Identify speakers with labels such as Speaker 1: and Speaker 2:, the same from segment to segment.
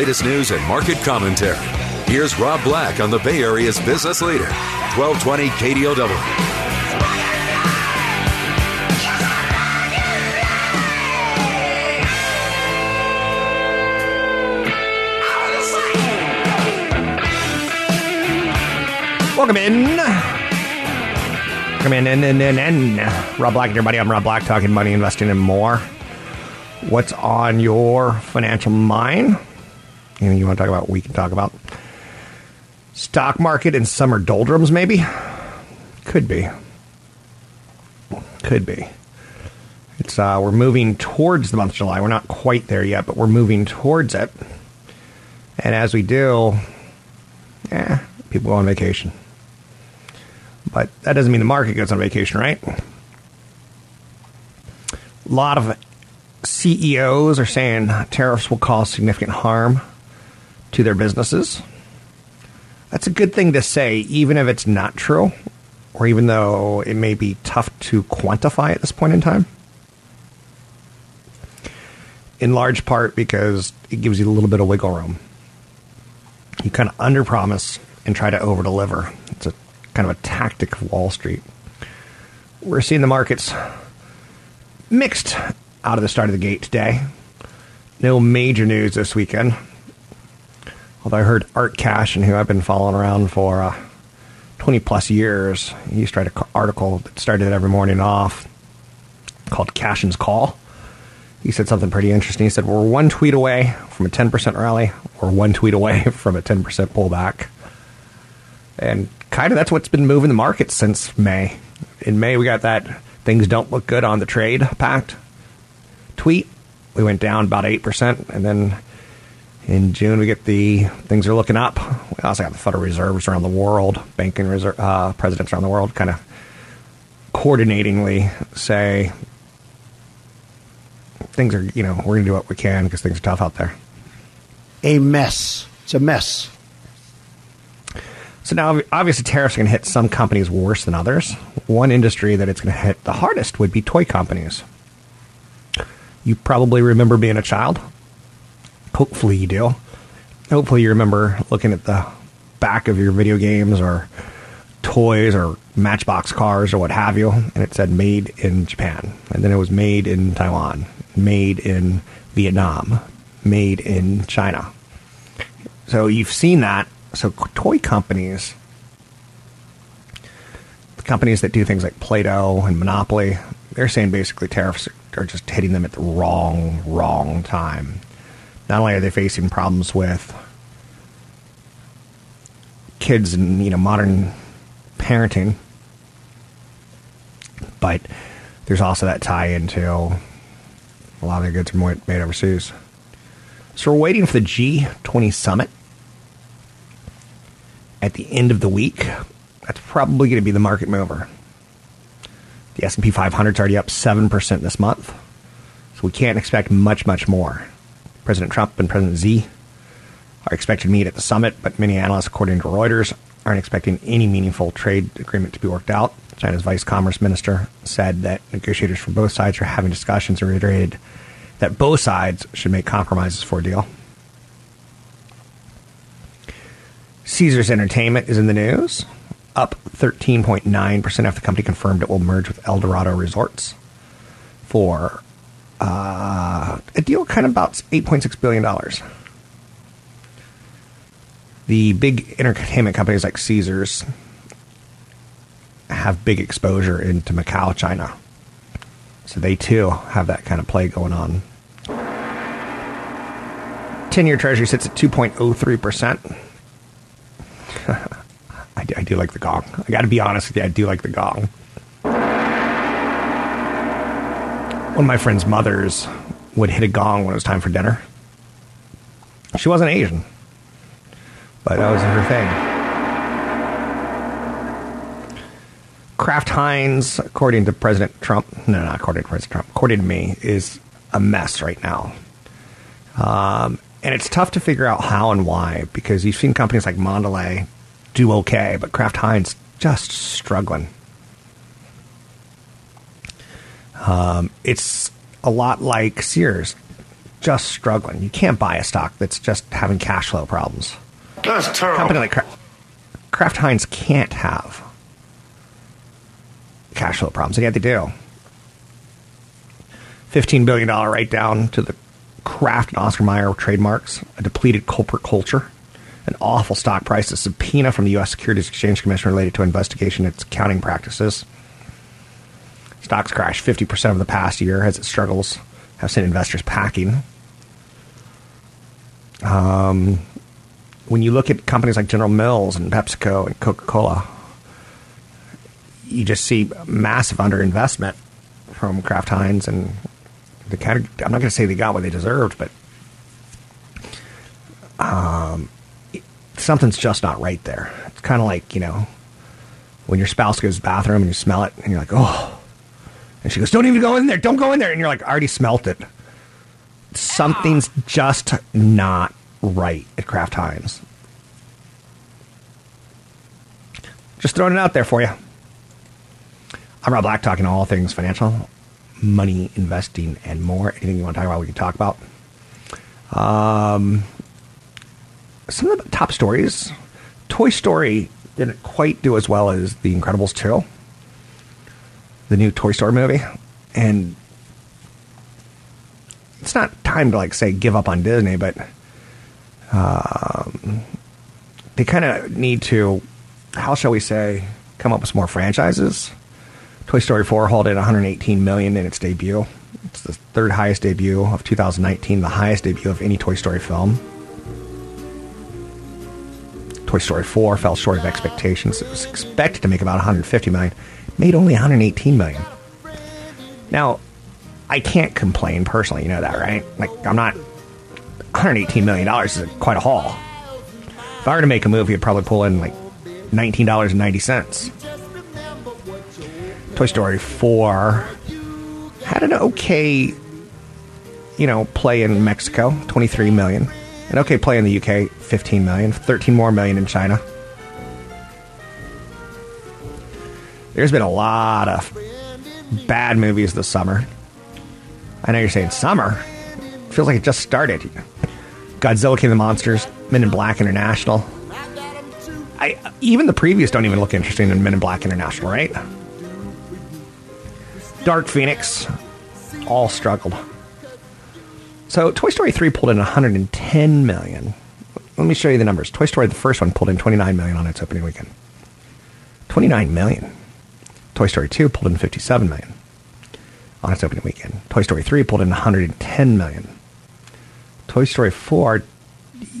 Speaker 1: latest news and market commentary. Here's Rob Black on the Bay Area's business leader, 1220 KDOW.
Speaker 2: Welcome in. Come in, in, in, in, in. Rob Black and everybody. I'm Rob Black, talking money, investing, and more. What's on your financial mind? Anything you want to talk about? We can talk about stock market and summer doldrums, maybe. Could be. Could be. It's uh, we're moving towards the month of July. We're not quite there yet, but we're moving towards it. And as we do, yeah, people go on vacation. But that doesn't mean the market goes on vacation, right? A lot of CEOs are saying tariffs will cause significant harm to their businesses. That's a good thing to say, even if it's not true, or even though it may be tough to quantify at this point in time. In large part because it gives you a little bit of wiggle room. You kind of underpromise and try to overdeliver. It's a kind of a tactic of Wall Street. We're seeing the markets mixed out of the start of the gate today. No major news this weekend. Although I heard Art Cashin who I've been following around for uh, 20 plus years, he used to write an article that started every morning off called Cashin's Call. He said something pretty interesting. He said, We're one tweet away from a 10% rally, or one tweet away from a 10% pullback. And kind of that's what's been moving the market since May. In May, we got that things don't look good on the trade pact tweet. We went down about 8%. And then in June, we get the things are looking up. We also got the Federal Reserves around the world, banking reserve, uh, presidents around the world kind of coordinatingly say things are, you know, we're going to do what we can because things are tough out there.
Speaker 3: A mess. It's a mess.
Speaker 2: So now, obviously, tariffs are going to hit some companies worse than others. One industry that it's going to hit the hardest would be toy companies. You probably remember being a child. Hopefully, you do. Hopefully, you remember looking at the back of your video games or toys or Matchbox cars or what have you, and it said made in Japan. And then it was made in Taiwan, made in Vietnam, made in China. So you've seen that so toy companies, the companies that do things like Play-Doh and Monopoly, they're saying basically tariffs are just hitting them at the wrong, wrong time. Not only are they facing problems with kids and you know modern parenting, but there's also that tie into a lot of the goods are made overseas. So we're waiting for the G20 summit at the end of the week, that's probably going to be the market mover. The S&P 500 is already up 7% this month. So we can't expect much, much more. President Trump and President Xi are expected to meet at the summit, but many analysts, according to Reuters, aren't expecting any meaningful trade agreement to be worked out. China's vice commerce minister said that negotiators from both sides are having discussions and reiterated that both sides should make compromises for a deal. Caesars Entertainment is in the news, up 13.9% after the company confirmed it will merge with Eldorado Resorts for uh, a deal kind of about $8.6 billion. The big entertainment companies like Caesars have big exposure into Macau, China. So they too have that kind of play going on. 10 year treasury sits at 2.03%. I, do, I do like the gong. I got to be honest with you, I do like the gong. One of my friend's mothers would hit a gong when it was time for dinner. She wasn't Asian, but that was her thing. Kraft Heinz, according to President Trump, no, not according to President Trump, according to me, is a mess right now. Um, and it's tough to figure out how and why because you've seen companies like Mondelez do okay, but Kraft Heinz just struggling. Um, it's a lot like Sears, just struggling. You can't buy a stock that's just having cash flow problems.
Speaker 4: That's terrible.
Speaker 2: A company like Kraft, Kraft Heinz can't have cash flow problems, and yet they do. $15 billion write down to the Kraft and Oscar Mayer trademarks, a depleted corporate culture, an awful stock price, a subpoena from the U.S. Securities Exchange Commission related to investigation its accounting practices. Stocks crashed 50% over the past year as its struggles have seen investors packing. Um, when you look at companies like General Mills and PepsiCo and Coca Cola, you just see massive underinvestment from Kraft Heinz and the of, I'm not going to say they got what they deserved, but um, something's just not right there. It's kind of like, you know, when your spouse goes to the bathroom and you smell it and you're like, oh. And she goes, don't even go in there. Don't go in there. And you're like, I already smelt it. Something's just not right at Kraft Heinz. Just throwing it out there for you. I'm Rob Black, talking all things financial, money, investing, and more. Anything you want to talk about, we can talk about. Um, some of the top stories. Toy Story didn't quite do as well as The Incredibles 2, the new Toy Story movie. And it's not time to, like, say, give up on Disney, but um, they kind of need to, how shall we say, come up with some more franchises. Toy Story 4 hauled in 118 million in its debut. It's the third highest debut of 2019, the highest debut of any Toy Story film. Toy Story 4 fell short of expectations. It was expected to make about 150 million, made only 118 million. Now, I can't complain personally, you know that, right? Like, I'm not. 118 million dollars is quite a haul. If I were to make a movie, I'd probably pull in like $19.90. Toy Story 4 had an okay, you know, play in Mexico, 23 million. An okay play in the UK, 15 million. 13 more million in China. There's been a lot of bad movies this summer. I know you're saying summer. It feels like it just started. Godzilla King of the Monsters, Men in Black International. I even the previews don't even look interesting in Men in Black International, right? Dark Phoenix, all struggled. So Toy Story 3 pulled in 110 million. Let me show you the numbers. Toy Story, the first one, pulled in 29 million on its opening weekend. 29 million. Toy Story 2 pulled in 57 million on its opening weekend. Toy Story 3 pulled in 110 million. Toy Story 4,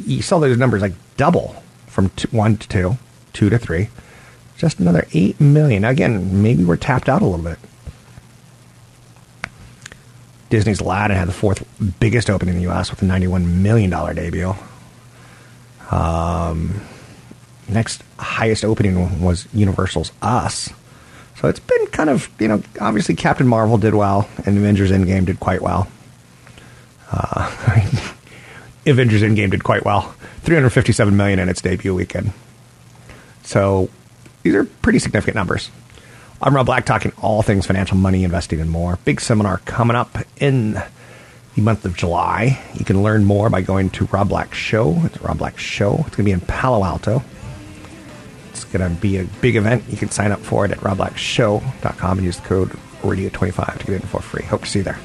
Speaker 2: you saw those numbers like double from two, 1 to 2, 2 to 3. Just another 8 million. Now, again, maybe we're tapped out a little bit. Disney's Aladdin had the fourth biggest opening in the U.S. with a $91 million debut. Um, next highest opening was Universal's Us. So it's been kind of, you know, obviously Captain Marvel did well, and Avengers Endgame did quite well. Uh, Avengers Endgame did quite well. 357 million in its debut weekend. So these are pretty significant numbers. I'm Rob Black, talking all things financial, money, investing, and more. Big seminar coming up in the month of July. You can learn more by going to Rob Black Show. It's Rob Black Show. It's going to be in Palo Alto. It's going to be a big event. You can sign up for it at robblackshow.com and use the code radio25 to get in for free. Hope to see you there.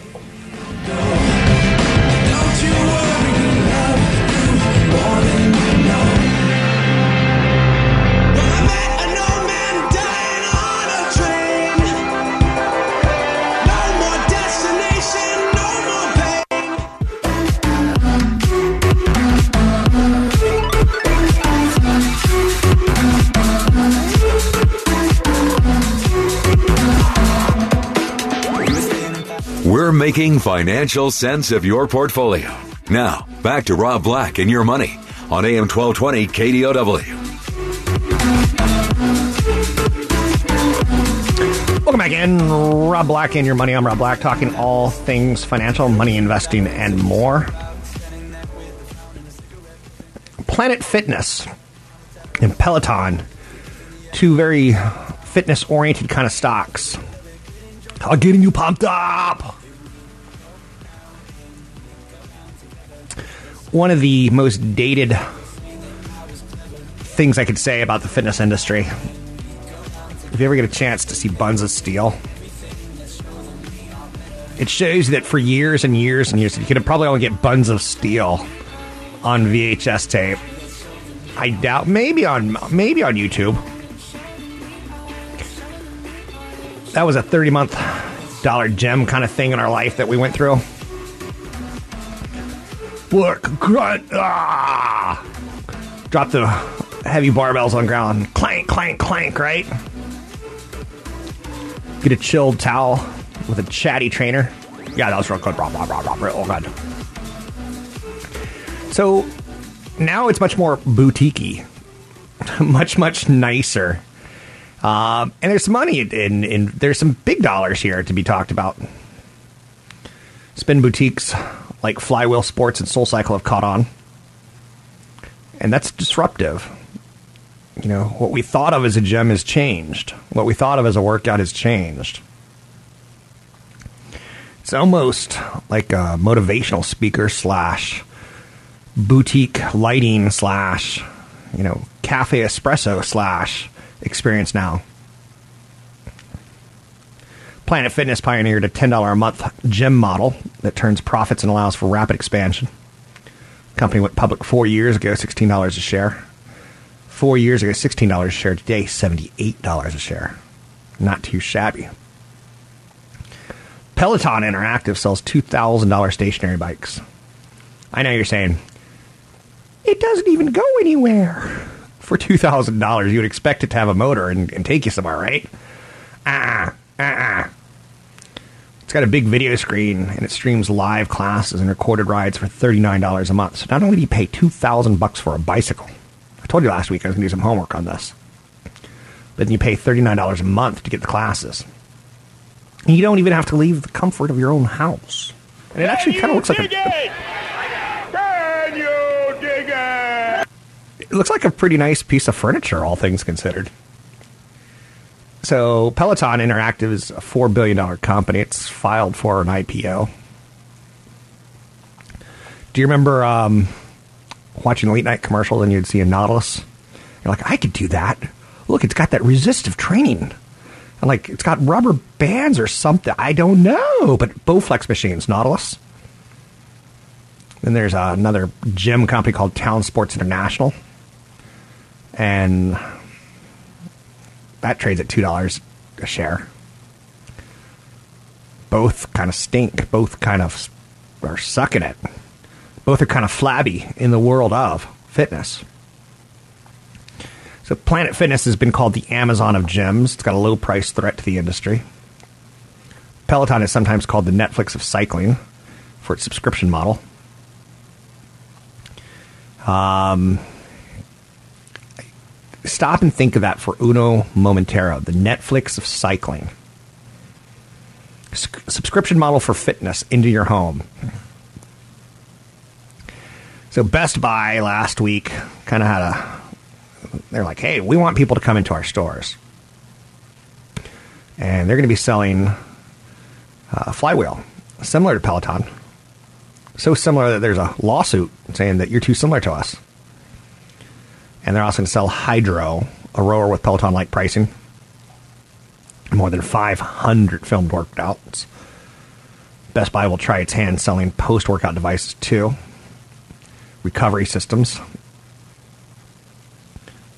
Speaker 1: Making financial sense of your portfolio. Now, back to Rob Black and your money on AM 1220 KDOW.
Speaker 2: Welcome back in. Rob Black and your money. I'm Rob Black, talking all things financial, money investing, and more. Planet Fitness and Peloton, two very fitness oriented kind of stocks, are getting you pumped up. One of the most dated things I could say about the fitness industry if you ever get a chance to see Buns of Steel, it shows that for years and years and years, you could probably only get Buns of Steel on VHS tape. I doubt maybe on maybe on YouTube. That was a thirty month dollar gem kind of thing in our life that we went through. Work, grunt, ah! Drop the heavy barbells on ground, clank, clank, clank, right? Get a chilled towel with a chatty trainer. Yeah, that was real good. Rob, rob, rob, rob, real good. So now it's much more boutiquey, much much nicer, um, and there's some money in, in there's some big dollars here to be talked about. Spin boutiques like Flywheel Sports and Soul Cycle have caught on, and that's disruptive. You know what we thought of as a gym has changed. What we thought of as a workout has changed. It's almost like a motivational speaker slash boutique lighting slash, you know, cafe espresso slash experience now. Planet Fitness pioneered a $10 a month gym model that turns profits and allows for rapid expansion. Company went public four years ago, $16 a share. Four years ago, $16 a share. Today, $78 a share. Not too shabby. Peloton Interactive sells $2,000 stationary bikes. I know you're saying, it doesn't even go anywhere. For $2,000, you would expect it to have a motor and, and take you somewhere, right? Ah, ah. It's got a big video screen and it streams live classes and recorded rides for $39 a month. So not only do you pay 2000 bucks for a bicycle, I told you last week I was going to do some homework on this, but then you pay $39 a month to get the classes. And you don't even have to leave the comfort of your own house. And it actually kind of looks like a,
Speaker 5: Can you dig it?
Speaker 2: it looks like a pretty nice piece of furniture, all things considered. So Peloton Interactive is a four billion dollar company. It's filed for an IPO. Do you remember um, watching late night commercials and you'd see a Nautilus? You're like, I could do that. Look, it's got that resistive training. And like, it's got rubber bands or something. I don't know, but Bowflex machines, Nautilus. Then there's uh, another gym company called Town Sports International, and that trades at two dollars a share. Both kind of stink. Both kind of are sucking it. Both are kind of flabby in the world of fitness. So Planet Fitness has been called the Amazon of gyms. It's got a low price threat to the industry. Peloton is sometimes called the Netflix of cycling for its subscription model. Um, stop and think of that for uno momentero, the Netflix of cycling. S- subscription model for fitness into your home. So Best Buy last week kind of had a they're like, "Hey, we want people to come into our stores." And they're going to be selling uh, Flywheel, similar to Peloton, So similar that there's a lawsuit saying that you're too similar to us. And they're also going to sell Hydrow, a rower with Peloton like pricing. More than 500 filmed workouts. Best Buy will try its hand selling post workout devices too. Recovery systems.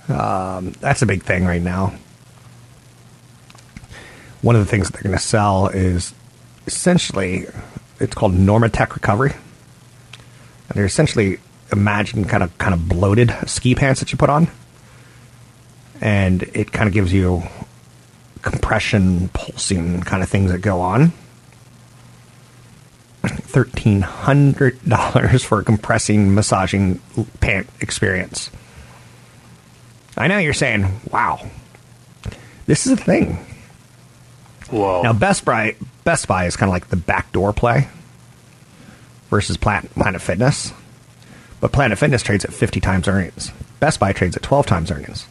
Speaker 2: Um, that's a big thing right now. One of the things that they're going to sell is essentially, it's called Normatec Recovery. And they're essentially imagine kind of kind of bloated ski pants that you put on, and it kind of gives you compression, pulsing kind of things that go on. Thirteen hundred dollars for a compressing, massaging pant experience. I know you're saying, "Wow, this is a thing."
Speaker 5: Whoa.
Speaker 2: Now, Best Buy, Best Buy is kind of like the backdoor play versus Planet, Planet Fitness. But Planet Fitness trades at 50 times earnings. Best Buy trades at 12 times earnings.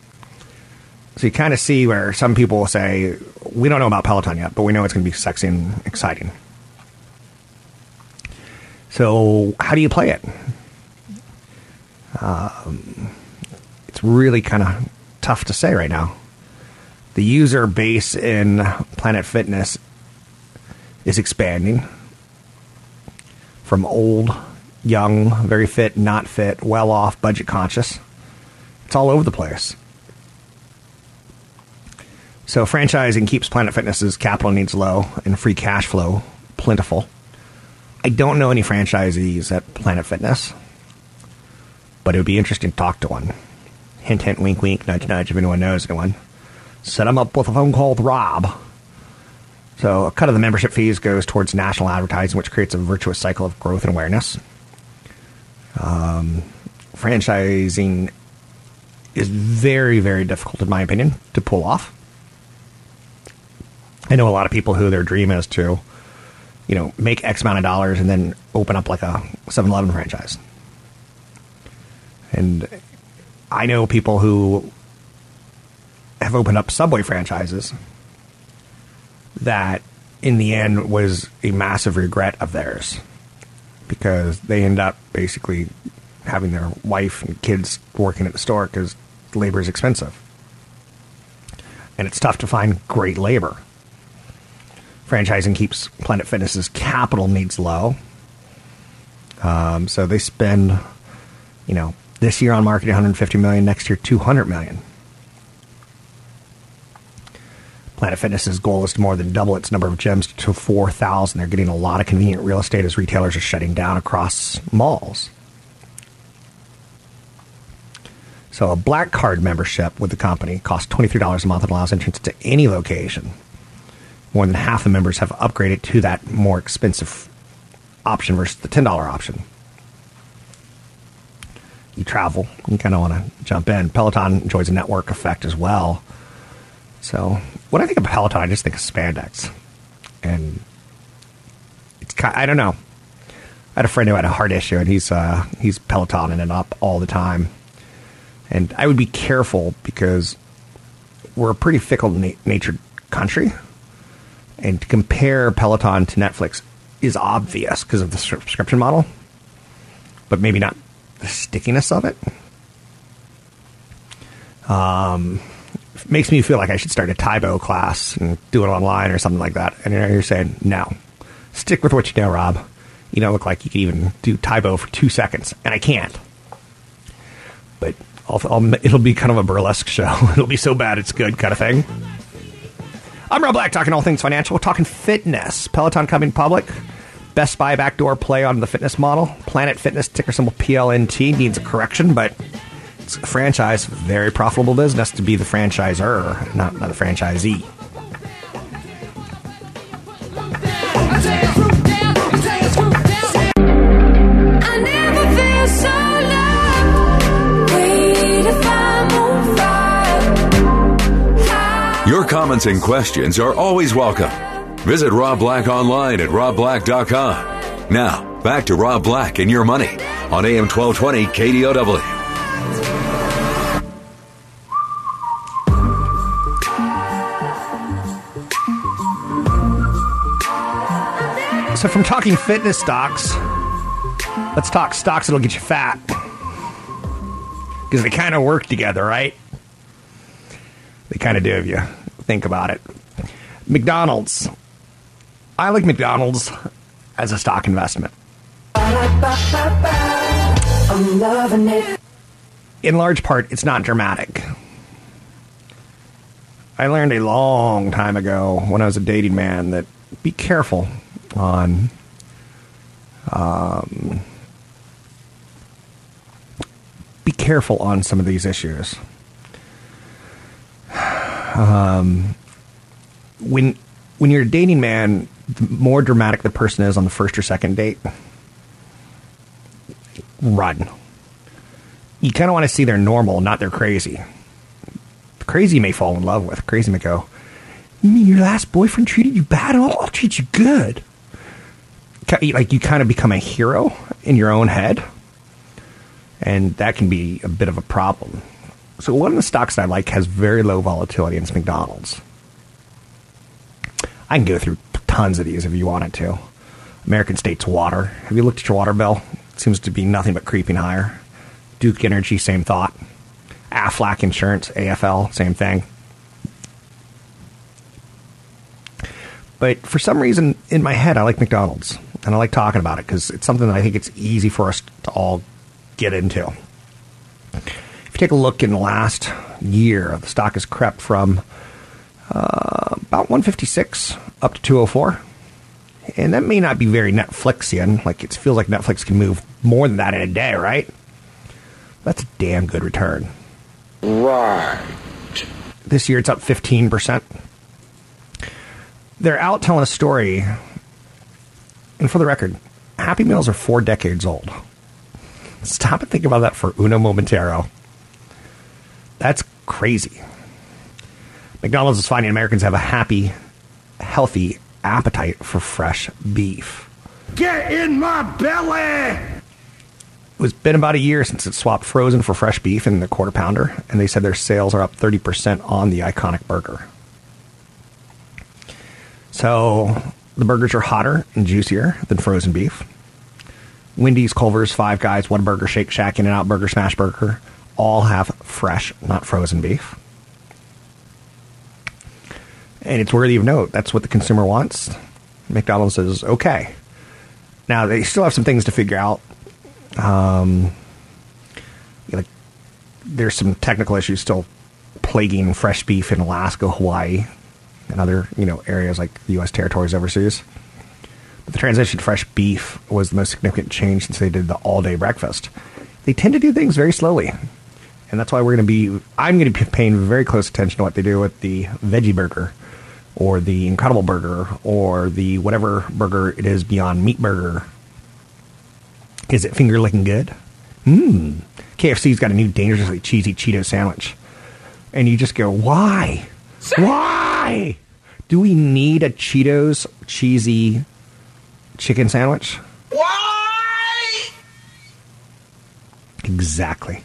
Speaker 2: So you kind of see where some people will say, we don't know about Peloton yet, but we know it's going to be sexy and exciting. So, how do you play it? Um, it's really kind of tough to say right now. The user base in Planet Fitness is expanding from old, young, very fit, not fit, well off, budget conscious. It's all over the place. So franchising keeps Planet Fitness's capital needs low and free cash flow plentiful. I don't know any franchisees at Planet Fitness, but it would be interesting to talk to one. Hint, hint, wink, wink, nudge, nudge, if anyone knows anyone. Set them up with a phone call with Rob. So a cut of the membership fees goes towards national advertising, which creates a virtuous cycle of growth and awareness. Um, franchising is very, very difficult, in my opinion, to pull off. I know a lot of people who their dream is to, you know, make X amount of dollars and then open up like a 7 Eleven franchise. And I know people who have opened up Subway franchises that in the end was a massive regret of theirs because they end up basically having their wife and kids working at the store because labor is expensive. And it's tough to find great labor. Franchising keeps Planet Fitness's capital needs low. Um, so they spend, you know, this year on marketing 150 million, next year 200 million. Planet Fitness's goal is to more than double its number of gyms to 4,000. They're getting a lot of convenient real estate as retailers are shutting down across malls. So, a black card membership with the company costs $23 a month and allows entrance to any location. More than half the members have upgraded to that more expensive option versus the $10 option. You travel, you kind of want to jump in. Peloton enjoys a network effect as well. So, when I think of Peloton, I just think of spandex. And it's kind I don't know. I had a friend who had a heart issue, and he's uh, he's Pelotoning it up all the time. And I would be careful because we're a pretty fickle na- natured country, and to compare Peloton to Netflix is obvious because of the subscription model, but maybe not the stickiness of it. Um, makes me feel like I should start a Tae Bo class and do it online or something like that. And you're saying no, stick with what you know, Rob. You don't look like you can even do Tae Bo for two seconds, and I can't. But I'll, I'll, it'll be kind of a burlesque show. it'll be so bad it's good kind of thing. I'm Rob Black, talking all things financial. We're talking fitness. Peloton coming public. Best Buy backdoor play on the fitness model. Planet Fitness, ticker symbol PLNT, needs a correction, but franchise, very profitable business to be the franchisor, not, not the franchisee.
Speaker 1: Your comments and questions are always welcome. Visit Rob Black online at robblack.com. Now, back to Rob Black and your money on AM 1220 KDOW.
Speaker 2: So, from talking fitness stocks Let's talk stocks that'll get you fat. Because they kind of work together, right? They kind of do if you think about it. McDonald's. I like McDonald's as a stock investment. In large part, it's not dramatic. I learned a long time ago when I was a dating man that be careful on um, be careful on some of these issues. Um, when when you're a dating man, the more dramatic the person is on the first or second date, run. You kind of want to see their normal, not their crazy. Crazy may fall in love with. Crazy may go, You mean your last boyfriend treated you bad? I'll, I'll treat you good. Like you kind of become a hero in your own head. And that can be a bit of a problem. So, one of the stocks that I like has very low volatility, and it's McDonald's. I can go through tons of these if you wanted to. American States Water. Have you looked at your water bill? It seems to be nothing but creeping higher. Duke Energy, same thought. Aflac Insurance, AFL, same thing. But for some reason, in my head, I like McDonald's. And I like talking about it because it's something that I think it's easy for us to all get into. If you take a look in the last year, the stock has crept from uh, about 156 up to 204. And that may not be very Netflixian. Like it feels like Netflix can move more than that in a day, right? That's a damn good return.
Speaker 4: Right.
Speaker 2: This year it's up 15%. They're out telling a story. And for the record, Happy Meals are four decades old. Stop and think about that for uno momentero. That's crazy. McDonald's is finding Americans have a happy, healthy appetite for fresh beef.
Speaker 4: Get in my belly!
Speaker 2: It's been about a year since it swapped frozen for fresh beef in the quarter pounder, and they said their sales are up 30% on the iconic burger. So the burgers are hotter and juicier than frozen beef. Wendy's, Culver's, Five Guys, Whataburger, Shake Shack, In and Out Burger, Smash Burger all have fresh, not frozen beef. And it's worthy of note. That's what the consumer wants. McDonald's says, okay. Now, they still have some things to figure out. Um, there's some technical issues still plaguing fresh beef in Alaska, Hawaii, and other you know areas like the U.S. territories overseas. But the transition to fresh beef was the most significant change since they did the all-day breakfast. They tend to do things very slowly, and that's why we're going to be. I'm going to be paying very close attention to what they do with the veggie burger, or the Incredible Burger, or the whatever burger it is Beyond Meat Burger. Is it finger licking good? Mmm. KFC's got a new dangerously cheesy Cheeto sandwich. And you just go, why? Why? Do we need a Cheetos cheesy chicken sandwich?
Speaker 4: Why?
Speaker 2: Exactly.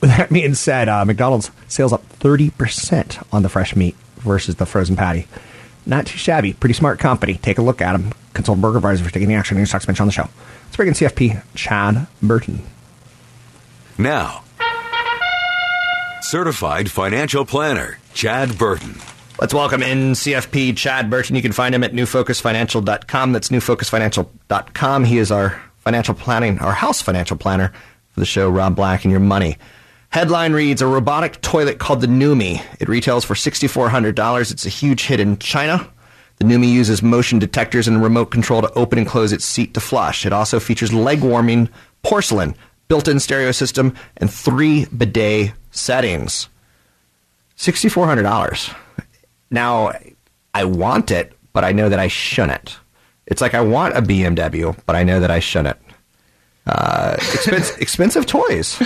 Speaker 2: With that being said, uh, McDonald's sales up 30% on the fresh meat versus the frozen patty. Not too shabby. Pretty smart company. Take a look at them. Consult Burger Advisor for taking the action. New stocks mentioned on the show. Let's bring in CFP Chad Burton.
Speaker 1: Now, certified financial planner Chad Burton.
Speaker 6: Let's welcome in CFP Chad Burton. You can find him at newfocusfinancial.com. That's newfocusfinancial.com. He is our financial planning, our house financial planner for the show Rob Black and Your Money. Headline reads A robotic toilet called the Numi. It retails for $6,400. It's a huge hit in China. The Numi uses motion detectors and remote control to open and close its seat to flush. It also features leg warming porcelain, built in stereo system, and three bidet settings. $6,400. Now, I want it, but I know that I shouldn't. It's like I want a BMW, but I know that I shouldn't. Uh, expensive, expensive toys.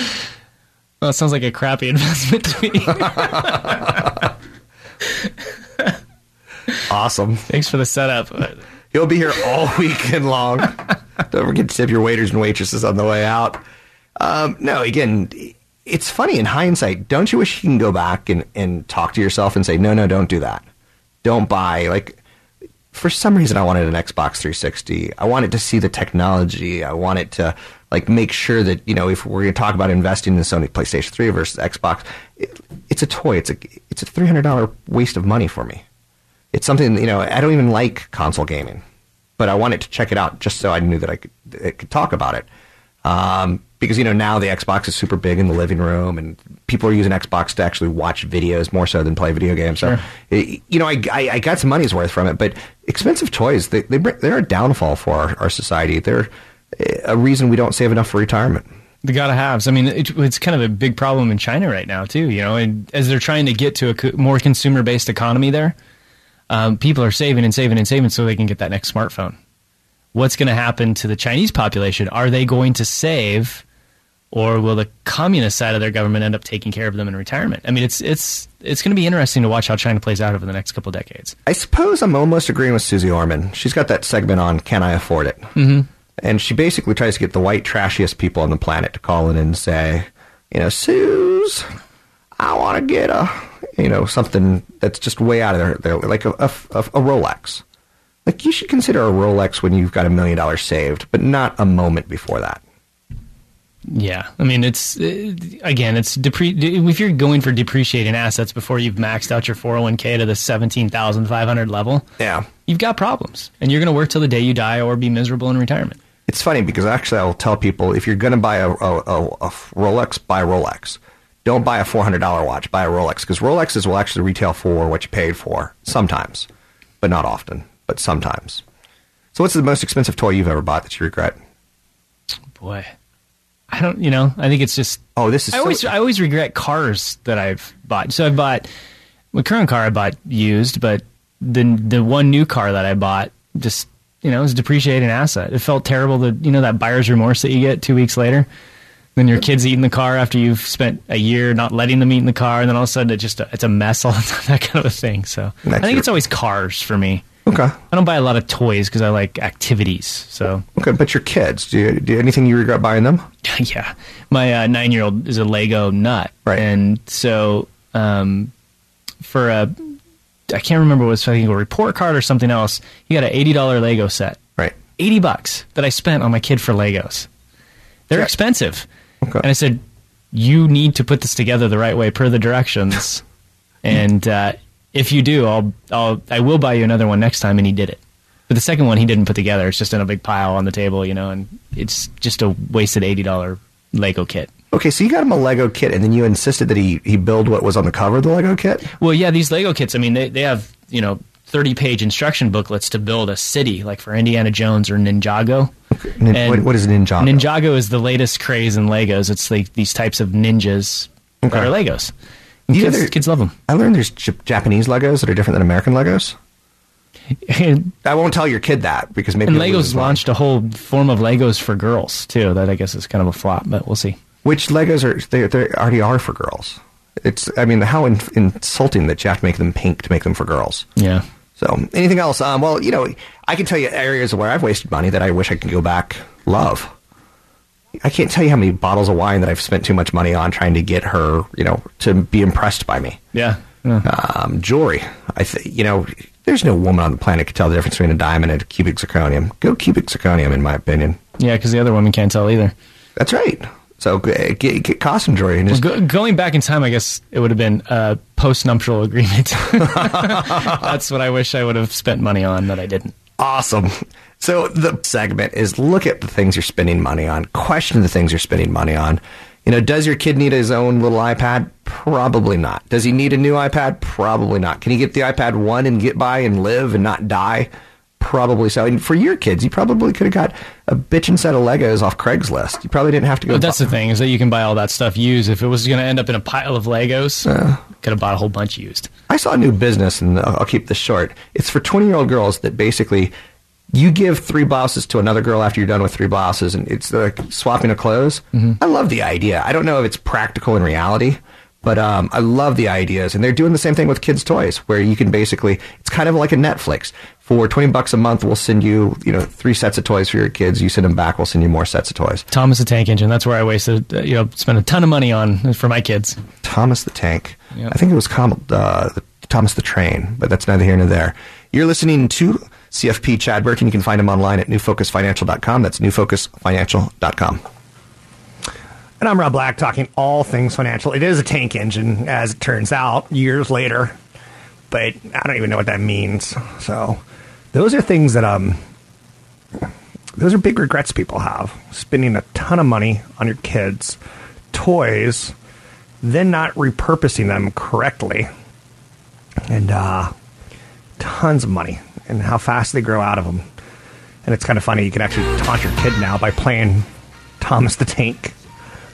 Speaker 7: Well, it sounds like a crappy investment to me.
Speaker 6: Awesome.
Speaker 7: Thanks for the setup.
Speaker 6: You'll be here all weekend long. Don't forget to tip your waiters and waitresses on the way out. Um, no, again, it's funny in hindsight. Don't you wish you can go back and, and talk to yourself and say, no, no, don't do that. Don't buy. Like, for some reason, I wanted an Xbox 360. I wanted to see the technology. I wanted to
Speaker 2: like make sure that you know if we're going to talk about investing in Sony PlayStation 3 versus Xbox, it, it's a toy. It's a it's a three hundred dollar waste of money for me. It's something you know I don't even like console gaming, but I wanted to check it out just so I knew that I could, I could talk about it. Um, because you know now the Xbox is super big in the living room, and people are using Xbox to actually watch videos more so than play video games. So,
Speaker 7: Sure.
Speaker 2: it- you know, I, I, I got some money's worth from it, but expensive toys they, they they're a downfall for our, our society. They're a reason we don't save enough for retirement.
Speaker 7: The gotta haves. I mean, it, it's kind of a big problem in China right now too. You know, and as they're trying to get to a co- more consumer-based economy there, um, people are saving and saving and saving so they can get that next smartphone. What's going to happen to the Chinese population? Are they going to save, or will the communist side of their government end up taking care of them in retirement? I mean, it's it's it's going to be interesting to watch how China plays out over the next couple decades.
Speaker 2: I suppose I'm almost agreeing with Suze Orman. She's got that segment on "Can I Afford It?"
Speaker 7: Mm-hmm.
Speaker 2: and she basically tries to get the white trashiest people on the planet to call in and say, you know, Suze, I want to get a, you know, something that's just way out of their, their like a, a, a, a Rolex. Like you should consider a Rolex when you've got a million dollars saved, but not a moment before that.
Speaker 7: Yeah, I mean, it's uh, again, it's depre- if you're going for depreciating assets before you've maxed out your 401k to the 17,500 level,
Speaker 2: Yeah.
Speaker 7: you've got problems, and you're going to work till the day you die or be miserable in retirement.
Speaker 2: It's funny because actually I will tell people if you're going to buy a, a, a, a Rolex, buy a Rolex. Don't buy a $400 watch, buy a Rolex because Rolexes will actually retail for what you paid for sometimes, but not often, but sometimes. So what's the most expensive toy you've ever bought that you regret?
Speaker 7: Boy, I don't, you know, I think it's just.
Speaker 2: Oh, this is
Speaker 7: I
Speaker 2: so-
Speaker 7: always, I always regret cars that I've bought. So I bought my current car I bought used, but the the one new car that I bought just, you know, it was a depreciating asset. It felt terrible to, you know, that buyer's remorse that you get two weeks later. Then your kids eat in the car after you've spent a year not letting them eat in the car, and then all of a sudden it just it's a mess all the time, that kind of a thing. So I think
Speaker 2: your-
Speaker 7: it's always cars for me.
Speaker 2: Okay.
Speaker 7: I don't buy a lot of toys because I like activities. So
Speaker 2: Okay, but your kids, do you, do you, anything you regret buying them?
Speaker 7: yeah, my uh, nine year old is a Lego nut,
Speaker 2: Right.
Speaker 7: And so um, for a, I can't remember what it was I think a report card or something else. He got an eighty dollar Lego set,
Speaker 2: Right.
Speaker 7: eighty bucks that I spent on my kid for Legos. They're
Speaker 2: Yeah.
Speaker 7: expensive,
Speaker 2: Okay.
Speaker 7: and I said, "You need to put this together the right way per the directions." and uh, if you do, I'll, I'll, I will buy you another one next time. And he did it. But the second one he didn't put together. It's just in a big pile on the table, you know, and it's just a wasted eighty dollar Lego kit.
Speaker 2: Okay, so you got him a Lego kit, and then you insisted that he, he build what was on the cover of the Lego kit?
Speaker 7: Well, yeah, these Lego kits. I mean, they they have you know thirty page instruction booklets to build a city, like for Indiana Jones or Ninjago.
Speaker 2: Nin-
Speaker 7: And
Speaker 2: what, what is Ninjago?
Speaker 7: Ninjago is the latest craze in Legos. It's like these types of ninjas
Speaker 2: Okay.
Speaker 7: that are Legos. And Kids,
Speaker 2: other-
Speaker 7: kids love them.
Speaker 2: I learned there's Japanese Legos that are different than American Legos.
Speaker 7: and
Speaker 2: I won't tell your kid that because maybe he'll
Speaker 7: Legos launched a whole form of Legos for girls too. That I guess is kind of a flop, but we'll see.
Speaker 2: Which Legos are they? They already are for girls. It's. I mean, how in, insulting that you have to make them pink to make them for girls.
Speaker 7: Yeah.
Speaker 2: So, anything else? Um, well, you know, I can tell you areas where I've wasted money that I wish I could go back. Love. I can't tell you how many bottles of wine that I've spent too much money on trying to get her, you know, to be impressed by me.
Speaker 7: Yeah. Yeah.
Speaker 2: Um, jewelry. I think you know, there's no woman on the planet could tell the difference between a diamond and a cubic zirconium. Go cubic zirconium, in my opinion.
Speaker 7: Yeah, because the other woman can't tell either.
Speaker 2: That's right. So get, get costume jewelry and
Speaker 7: Well, go, going back in time, I guess it would have been a post-nuptial agreement. That's what I wish I would have spent money on that I didn't.
Speaker 2: awesome. So the segment is look at the things you're spending money on, question the things you're spending money on. You know, does your kid need his own little iPad? Probably not. Does he need a new iPad? Probably not. Can he get the iPad 1 and get by and live and not die? Probably so. And for your kids, you probably could have got a bitchin' set of Legos off Craigslist. You probably didn't have to go.
Speaker 7: But that's
Speaker 2: bu-
Speaker 7: the thing is that you can buy all that stuff used. If it was going to end up in a pile of Legos, could have bought a whole bunch used.
Speaker 2: I saw a new business, and I'll I'll keep this short. It's for 20 year old girls that basically you give three blouses to another girl after you're done with three blouses, and it's like swapping of clothes. I love the idea. I don't know if it's practical in reality, but um, I love the ideas. And they're doing the same thing with kids' toys, where you can basically, it's kind of like a Netflix. For 20 bucks a month, we'll send you, you know, three sets of toys for your kids. You send them back, we'll send you more sets of toys.
Speaker 7: Thomas the Tank Engine. That's where I wasted, uh, you know, spent a ton of money on for my kids.
Speaker 2: Thomas the Tank.
Speaker 7: Yep.
Speaker 2: I think it was uh, Thomas the Train, but that's neither here nor there. You're listening to CFP Chad Burton. You can find him online at newfocusfinancial.com. That's newfocusfinancial.com. And I'm Rob Black talking all things financial. It is a tank engine, as it turns out, years later. But I don't even know what that means. So those are things that um those are big regrets people have. Spending a ton of money on your kids, toys, then not repurposing them correctly. And uh tons of money and how fast they grow out of them. And it's kind of funny. You can actually taunt your kid now by playing Thomas the Tank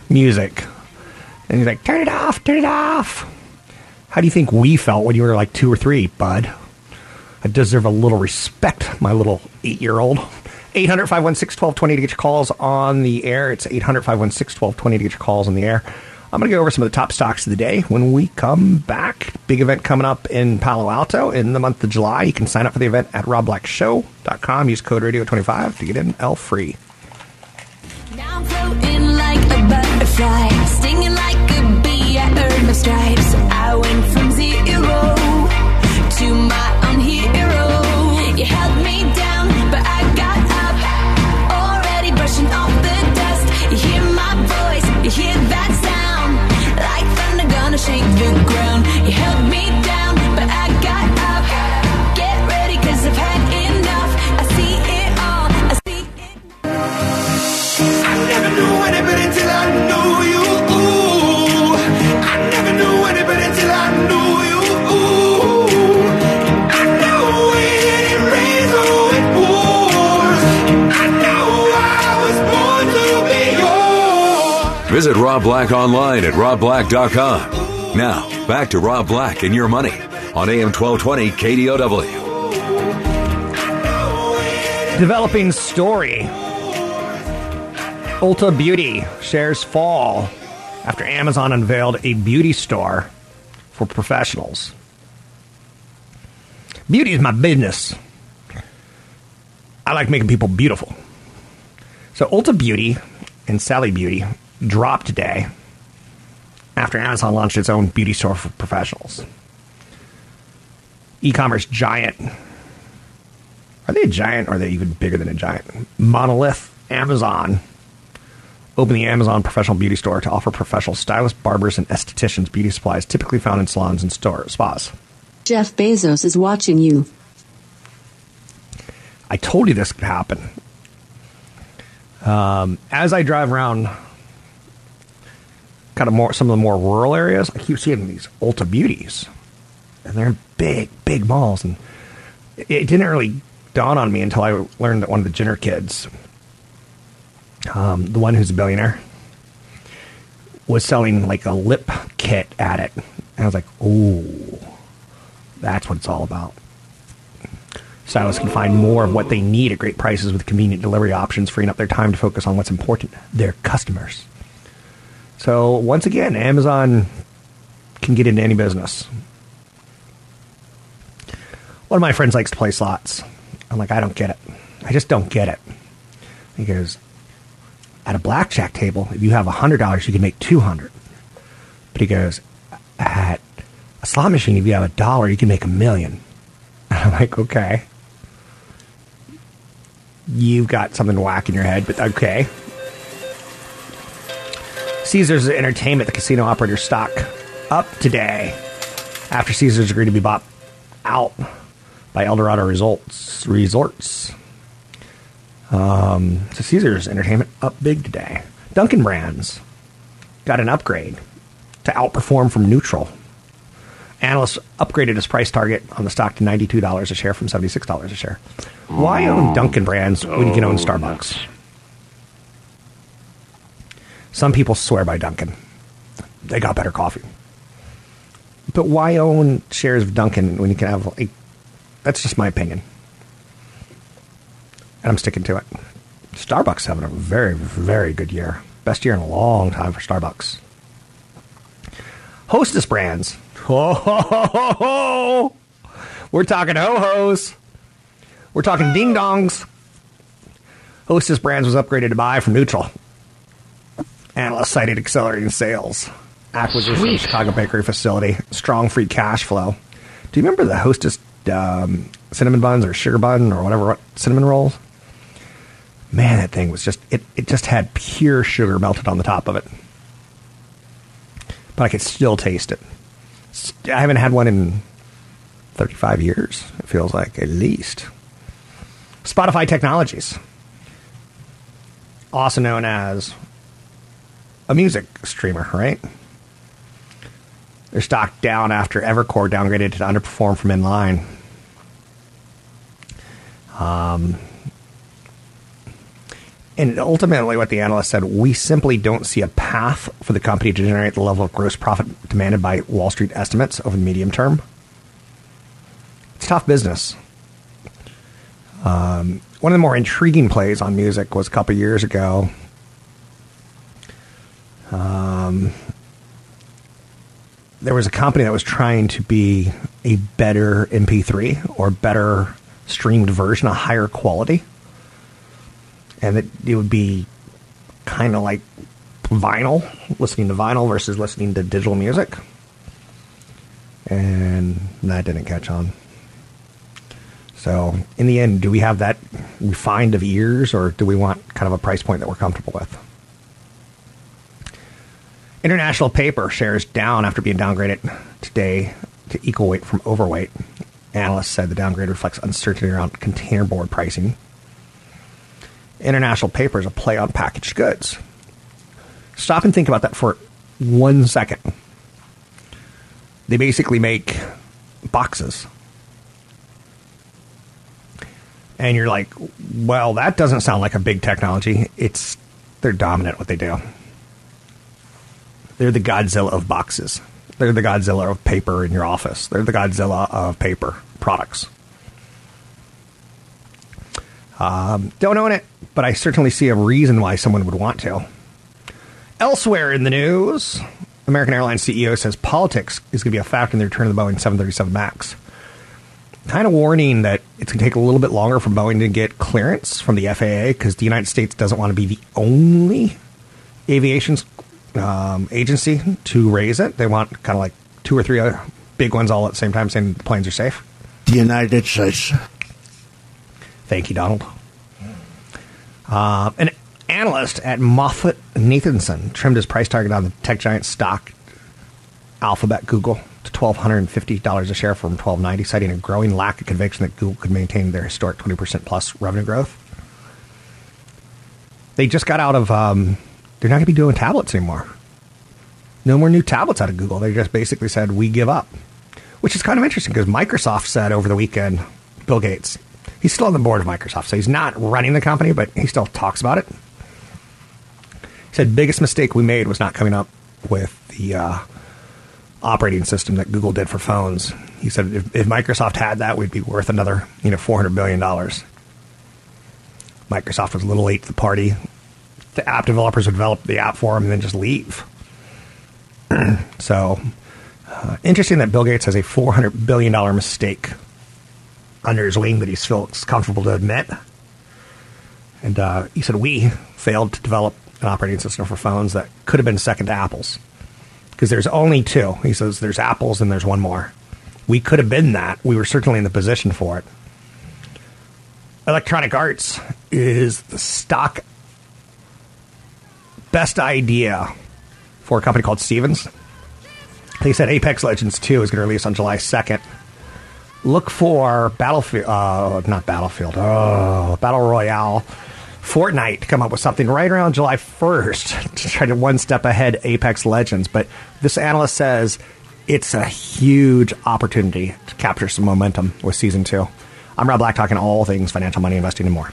Speaker 2: music. And he's like, turn it off, turn it off. How do you think we felt when you were like two or three, bud? I deserve a little respect, my little eight year old. 800 516 1220 to get your calls on the air. It's 800 516 1220 to get your calls on the air. I'm going to go over some of the top stocks of the day when we come back. Big event coming up in Palo Alto in the month of July. You can sign up for the event at robblackshow.com. Use code radio25 to get in L free.
Speaker 8: Now I'm floating shake the ground. You held me down, but I got up. Get ready, cause I've had enough. I see it all. I see it.
Speaker 4: I never knew anybody till I knew you. Ooh. I never knew anybody till I knew you. Ooh. I know when it rains or it pours. I know I was born to be yours.
Speaker 1: Visit Rob Black online at robblack.com. Now, back to Rob Black and your money on AM 1220 KDOW.
Speaker 2: Developing story. Ulta Beauty shares fall after Amazon unveiled a beauty store for professionals. Beauty is my business. I like making people beautiful. So Ulta Beauty and Sally Beauty dropped today after Amazon launched its own beauty store for professionals. E-commerce giant. Are they a giant or are they even bigger than a giant? Monolith Amazon opened the Amazon professional beauty store to offer professional stylists, barbers, and estheticians beauty supplies typically found in salons and store, spas.
Speaker 9: Jeff Bezos is watching you.
Speaker 2: I told you this could happen. Um, as I drive around kind of more some of the more rural areas, I keep seeing these Ulta Beauties. And they're in big, big malls. And it, it didn't really dawn on me until I learned that one of the Jenner kids, um, the one who's a billionaire, was selling like a lip kit at it. And I was like, oh, that's what it's all about. Stylists can find more of what they need at great prices with convenient delivery options, freeing up their time to focus on what's important their customers. So, once again, Amazon can get into any business. One of my friends likes to play slots. I'm like, I don't get it. I just don't get it. He goes, at a blackjack table, if you have $100, you can make 200 But he goes, at a slot machine, if you have a dollar, you can make a million. And I'm like, okay. You've got something whack in your head, but okay. Caesars Entertainment, the casino operator stock, up today after Caesars agreed to be bought out by Eldorado Results Resorts. Um, so Caesars Entertainment up big today. Dunkin' Brands got an upgrade to outperform from neutral. Analysts upgraded its price target on the stock to $92 a share from $76 a share. Why own Dunkin' Brands when you can own Starbucks? Some people swear by Dunkin'. They got better coffee. But why own shares of Dunkin' when you can have like that's just my opinion. And I'm sticking to it. Starbucks having a very, very good year. Best year in a long time for Starbucks. Hostess brands. Ho, ho, ho, ho, ho. We're talking ho hos. We're talking ding dongs. Hostess brands was upgraded to buy from neutral. Analysts cited accelerating sales, acquisition of Chicago bakery facility, strong free cash flow. Do you remember the Hostess um, cinnamon buns or sugar bun or whatever what, cinnamon rolls? Man, that thing was just it. It just had pure sugar melted on the top of it. but I could still taste it. I haven't had one in 35 years, it feels like, at least. Spotify Technologies, also known as a music streamer, right? Their stock down after Evercore downgraded to underperform from inline. Um, and ultimately, what the analyst said, we simply don't see a path for the company to generate the level of gross profit demanded by Wall Street estimates over the medium term. It's tough business. Um, one of the more intriguing plays on music was a couple years ago. Um, there was a company that was trying to be a better MP3 or better streamed version, a higher quality, and that it would be kind of like vinyl, listening to vinyl versus listening to digital music, and that didn't catch on. So, in the end, do we have that refined of ears, or do we want kind of a price point that we're comfortable with? International paper shares down after being downgraded today to equal weight from overweight. Analysts said the downgrade reflects uncertainty around container board pricing. International paper is a play on packaged goods. Stop and think about that for one second. They basically make boxes. And you're like, well, that doesn't sound like a big technology. It's they're dominant what they do. They're the Godzilla of boxes. They're the Godzilla of paper in your office. They're the Godzilla of paper products. Um, don't own it, but I certainly see a reason why someone would want to. Elsewhere in the news, American Airlines CEO says politics is going to be a factor in the return of the Boeing 737 MAX. Kind of warning that it's going to take a little bit longer for Boeing to get clearance from the FAA because the United States doesn't want to be the only aviation um, agency to raise it. They want kind of like two or three other big ones all at the same time saying the planes are safe.
Speaker 3: The United States.
Speaker 2: Thank you, Donald. Uh, an analyst at Moffat Nathanson trimmed his price target on the tech giant stock Alphabet Google to twelve hundred and fifty dollars a share from twelve ninety, citing a growing lack of conviction that Google could maintain their historic twenty percent plus revenue growth. They just got out of. Um, they're not going to be doing tablets anymore. No more new tablets out of Google. They just basically said we give up, which is kind of interesting because Microsoft said over the weekend, Bill Gates, he's still on the board of Microsoft, so he's not running the company, but he still talks about it. He said biggest mistake we made was not coming up with the uh, operating system that Google did for phones. He said if, if Microsoft had that, we'd be worth another you know four hundred billion dollars. Microsoft was a little late to the party. The app developers would develop the app for them and then just leave. so uh, interesting that Bill Gates has a four hundred billion dollar mistake under his wing that he feels comfortable to admit. And uh, he said we failed to develop an operating system for phones that could have been second to Apple's because there's only two. He says there's Apple's and there's one more. We could have been that. We were certainly in the position for it. Electronic Arts is the stock best idea for a company called Stephens. They said Apex Legends 2 is going to release on July 2nd. Look for Battlefield, uh, not Battlefield, oh, Battle Royale, Fortnite to come up with something right around July 1st to try to one step ahead Apex Legends. But this analyst says it's a huge opportunity to capture some momentum with Season 2. I'm Rob Black, talking all things financial, money, investing, and more.